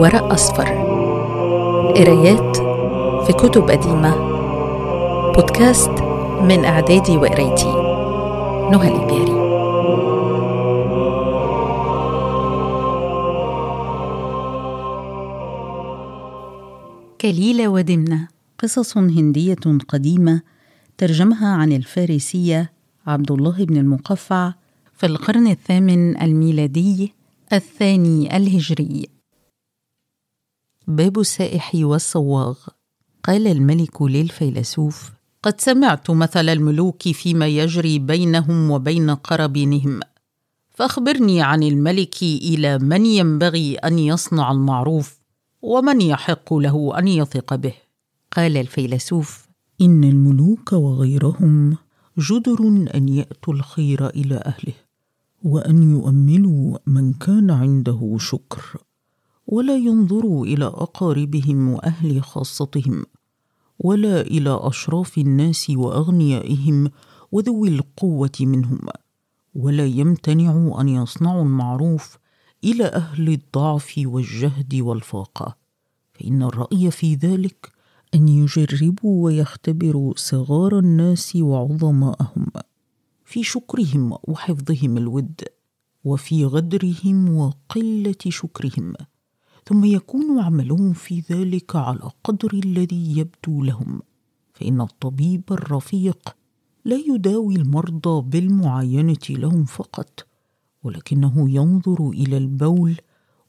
ورق أصفر. قرايات في كتب قديمة. بودكاست من إعدادي وقرايتي. نهى الإبياري كليلة ودمنة. قصص هندية قديمة ترجمها عن الفارسية عبد الله بن المقفع في القرن الثامن الميلادي الثاني الهجري. باب السائح والصواغ. قال الملك للفيلسوف قد سمعت مثل الملوك فيما يجري بينهم وبين قرابينهم. فأخبرني عن الملك إلى من ينبغي أن يصنع المعروف ومن يحق له أن يثق به. قال الفيلسوف إن الملوك وغيرهم جدر أن يأتوا الخير إلى أهله وأن يؤملوا من كان عنده شكر. ولا ينظروا إلى أقاربهم وأهل خاصتهم ولا إلى أشراف الناس وأغنيائهم وذوي القوة منهم ولا يمتنعوا أن يصنعوا المعروف إلى أهل الضعف والجهد والفاقة. فإن الرأي في ذلك أن يجربوا ويختبروا صغار الناس وعظماءهم في شكرهم وحفظهم الود وفي غدرهم وقلة شكرهم. ثم يكون عملهم في ذلك على قدر الذي يبدو لهم. فإن الطبيب الرفيق لا يداوي المرضى بالمعاينة لهم فقط ولكنه ينظر إلى البول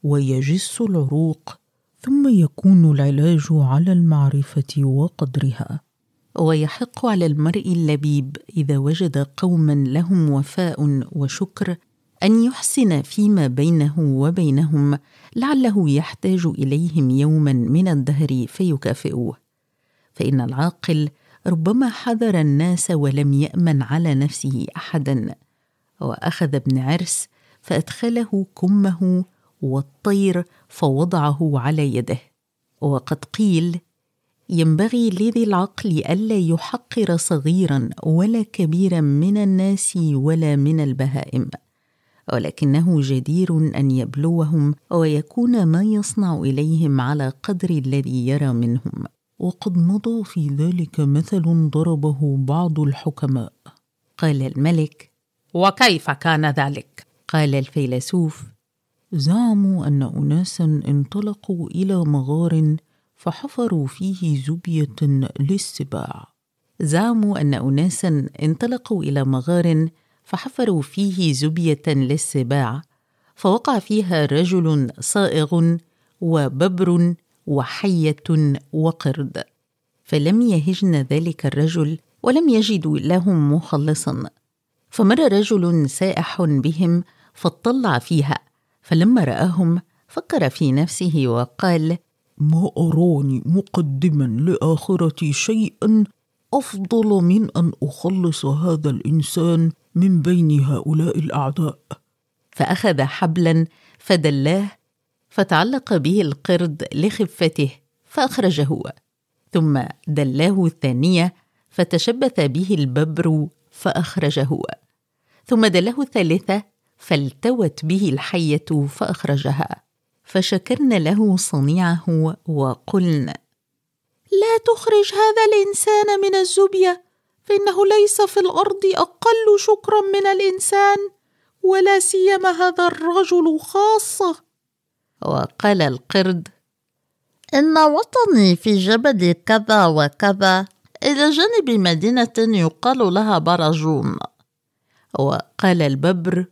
ويجس العروق ثم يكون العلاج على المعرفة وقدرها. ويحق على المرء اللبيب إذا وجد قوما لهم وفاء وشكر أن يحسن فيما بينه وبينهم لعله يحتاج إليهم يوما من الدهر فيكافئوه فإن العاقل ربما حذر الناس ولم يأمن على نفسه احدا وأخذ ابن عرس فأدخله كمه والطير فوضعه على يده. وقد قيل ينبغي لذي العقل ألا يحقر صغيرا ولا كبيرا من الناس ولا من البهائم. ولكنه جدير أن يبلوهم ويكون ما يصنع إليهم على قدر الذي يرى منهم. وقد مضى في ذلك مثل ضربه بعض الحكماء. قال الملك وكيف كان ذلك؟ قال الفيلسوف زعموا أن اناسا انطلقوا إلى مغار فحفروا فيه زبية للسباع. زعموا أن اناسا انطلقوا إلى مغار فحفروا فيه زبية للسباع فوقع فيها رجل صائغ وببر وحية وقرد. فلم يهجن ذلك الرجل ولم يجدوا لهم مخلصا. فمر رجل سائح بهم فاطلع فيها فلما رآهم فكر في نفسه وقال ما اراني مقدما لآخرتي شيئا أفضل من أن أخلص هذا الإنسان من بين هؤلاء الأعداء. فأخذ حبلا فدلاه فتعلق به القرد لخفته فأخرجه. ثم دلاه الثانية فتشبث به الببر فأخرجه. ثم دلاه الثالثة فالتوت به الحية فأخرجها. فشكرن له صنيعه وقلن لا تخرج هذا الإنسان من الزبية. فإنه ليس في الأرض أقل شكرا من الإنسان ولا سيما هذا الرجل خاصة. وقال القرد إن وطني في جبل كذا وكذا إلى جانب مدينة يقال لها برجون وقال الببر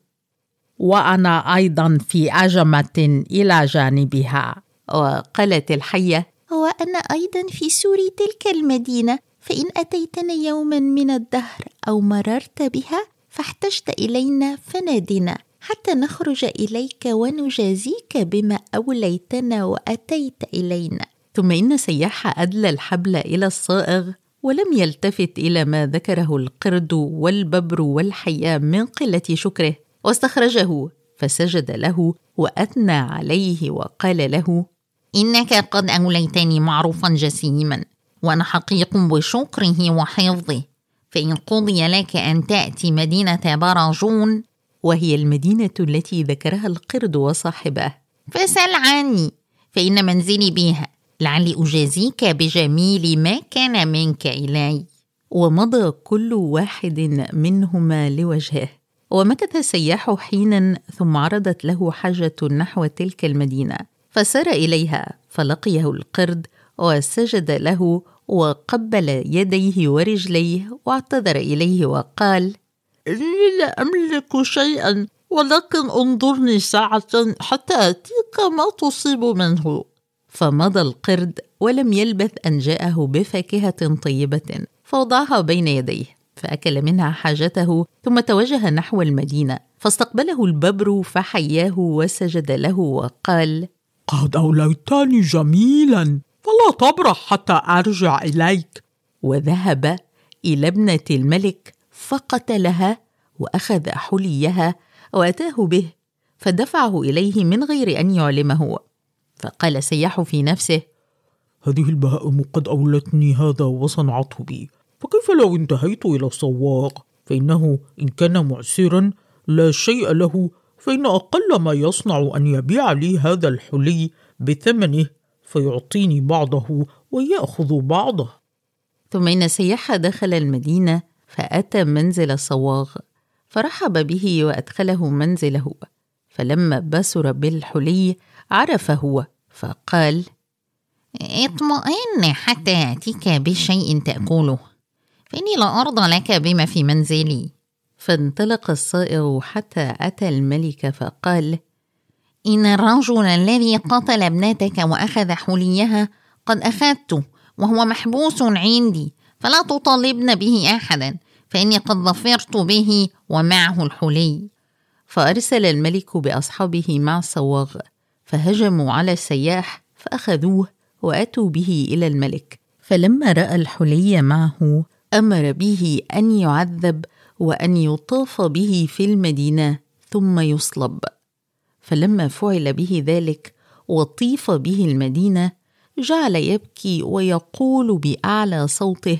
وأنا أيضا في أجمة إلى جانبها. وقالت الحية وأنا أيضا في سور تلك المدينة فإن أتيتنا يوما من الدهر أو مررت بها فاحتجت إلينا فنادنا حتى نخرج إليك ونجازيك بما أوليتنا وأتيت إلينا. ثم إن سياح أدلى الحبل إلى الصائغ ولم يلتفت إلى ما ذكره القرد والببر والحياة من قلة شكره واستخرجه فسجد له وأثنى عليه وقال له إنك قد أوليتني معروفا جسيما وأنا حقيق بشكره وحفظه. فإن قضي لك أن تأتي مدينة برجون وهي المدينة التي ذكرها القرد وصاحبه. فسل عني فإن منزلي بها. لعلي أجازيك بجميل ما كان منك إلي. ومضى كل واحد منهما لوجهه. ومكث السياح حينا ثم عرضت له حاجة نحو تلك المدينة. فسار إليها فلقيه القرد وسجد له وقبل يديه ورجليه واعتذر إليه وقال إني لا أملك شيئا ولكن انظرني ساعة حتى أتيك ما تصيب منه. فمضى القرد ولم يلبث أن جاءه بفاكهة طيبة فوضعها بين يديه فأكل منها حاجته ثم توجه نحو المدينة فاستقبله الببر فحياه وسجد له وقال قد أوليتني جميلا فلا تبرح حتى أرجع إليك. وذهب إلى ابنة الملك فقتلها وأخذ حليها وأتاه به فدفعه إليه من غير أن يعلمه. فقال سياح في نفسه هذه البهائم قد أولتني هذا وصنعته بي. فكيف لو انتهيت إلى السواق فإنه إن كان معسرا لا شيء له فإن أقل ما يصنع أن يبيع لي هذا الحلي بثمنه فيعطيني بعضه ويأخذ بعضه. ثم إن سياح دخل المدينة فأتى منزل الصواغ فرحب به وأدخله منزله. فلما بسر بالحلي عرف هو فقال اطمئن حتى يأتيك بشيء تأكله فإني لا أرضى لك بما في منزلي. فانطلق الصائغ حتى أتى الملك فقال إن الرجل الذي قتل ابنتك وأخذ حليها قد أخذته وهو محبوس عندي فلا تطالبن به أحدا فإني قد ظفرت به ومعه الحلي. فأرسل الملك بأصحابه مع الصواغ فهجموا على السياح فأخذوه وأتوا به إلى الملك. فلما رأى الحلي معه أمر به أن يعذب وأن يطاف به في المدينة ثم يصلب. فلما فعل به ذلك وطيف به المدينة جعل يبكي ويقول بأعلى صوته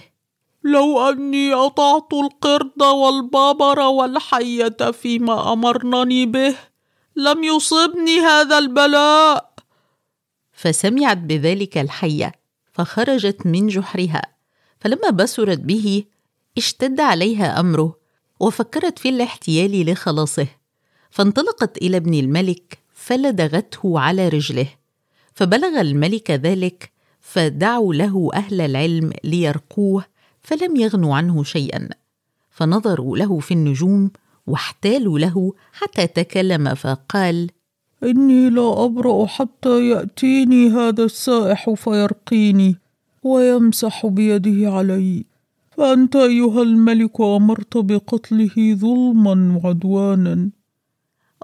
لو أني أطعت القرد والبابر والحية فيما أمرنني به لم يصبني هذا البلاء. فسمعت بذلك الحية فخرجت من جحرها. فلما بصرت به اشتد عليها أمره وفكرت في الاحتيال لخلاصه فانطلقت إلى ابن الملك فلدغته على رجله فبلغ الملك ذلك فدعوا له أهل العلم ليرقوه فلم يغنوا عنه شيئا فنظروا له في النجوم واحتالوا له حتى تكلم فقال إني لا أبرأ حتى يأتيني هذا السائح فيرقيني ويمسح بيده علي. فانت أيها الملك أمرت بقتله ظلما وعدوانا.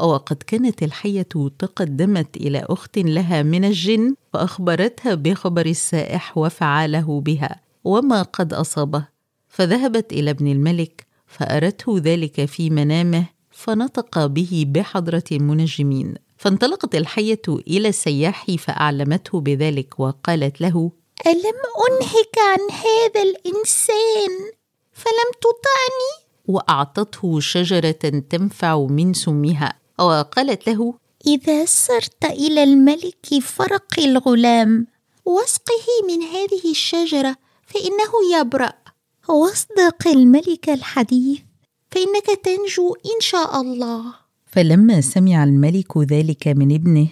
وقد كانت الحية تقدمت إلى أخت لها من الجن فأخبرتها بخبر السائح وفعاله بها وما قد أصابه. فذهبت إلى ابن الملك فأرته ذلك في منامه فنطق به بحضرة المنجمين. فانطلقت الحية إلى السياح فأعلمته بذلك وقالت له ألم أنهك عن هذا الإنسان؟ فلم تطعني؟ وأعطته شجرة تنفع من سمها وقالت له إذا سرت إلى الملك فرق الغلام واسقه من هذه الشجرة فإنه يبرأ. واصدق الملك الحديث فإنك تنجو إن شاء الله. فلما سمع الملك ذلك من ابنه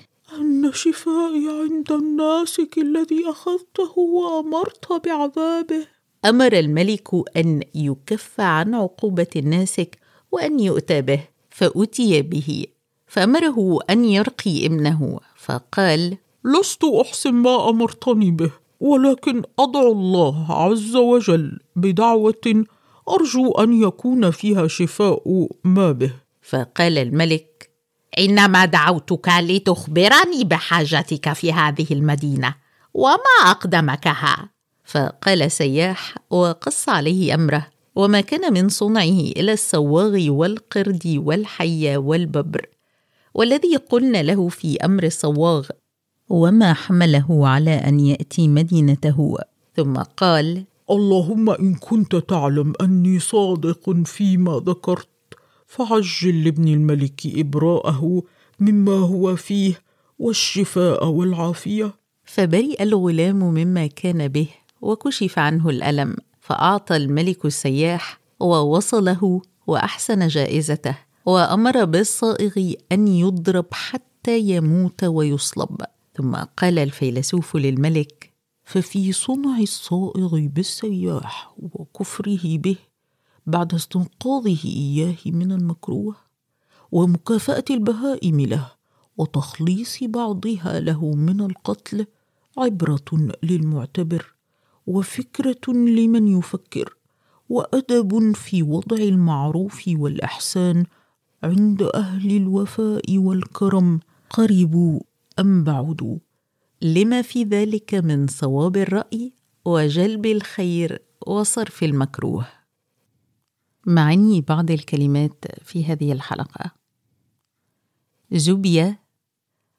شفائي عند الناسك الذي أخذته وأمرت بعذابه. أمر الملك أن يكف عن عقوبة الناسك وأن يؤتى به فأتي به. فأمره أن يرقي ابنه فقال لست أحسن ما أمرتني به ولكن أدعو الله عز وجل بدعوة أرجو أن يكون فيها شفاء ما به. فقال الملك إنما دعوتك لتخبرني بحاجتك في هذه المدينة وما أقدمكها. فقال سياح وقص عليه أمره وما كان من صنعه إلى السواغ والقرد والحية والببر والذي قلنا له في أمر الصواغ وما حمله على أن يأتي مدينته. ثم قال اللهم إن كنت تعلم أني صادق فيما ذكرت. فعجل لابن الملك إبراءه مما هو فيه والشفاء والعافية. فبرئ الغلام مما كان به وكشف عنه الألم فأعطى الملك السياح ووصله وأحسن جائزته وأمر بالصائغ أن يضرب حتى يموت ويصلب. ثم قال الفيلسوف للملك ففي صنع الصائغ بالسياح وكفره به بعد استنقاذه إياه من المكروه ومكافأة البهائم له وتخليص بعضها له من القتل عبرة للمعتبر وفكرة لمن يفكر وأدب في وضع المعروف والأحسان عند أهل الوفاء والكرم قربوا أم بعدوا. لما في ذلك من صواب الرأي وجلب الخير وصرف المكروه. معني بعض الكلمات في هذه الحلقة. زبيه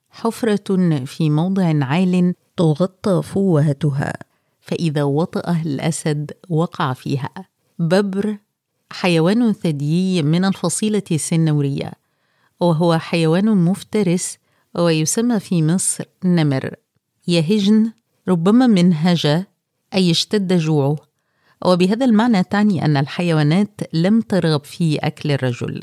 حفرة في موضع عال تغطى فوهتها فإذا وطاه الأسد وقع فيها. ببر حيوان ثديي من الفصيلة السنورية وهو حيوان مفترس ويسمى في مصر نمر. يهجن ربما من هجا أي اشتد جوعه. وبهذا المعنى تعني أن الحيوانات لم ترغب في أكل الرجل.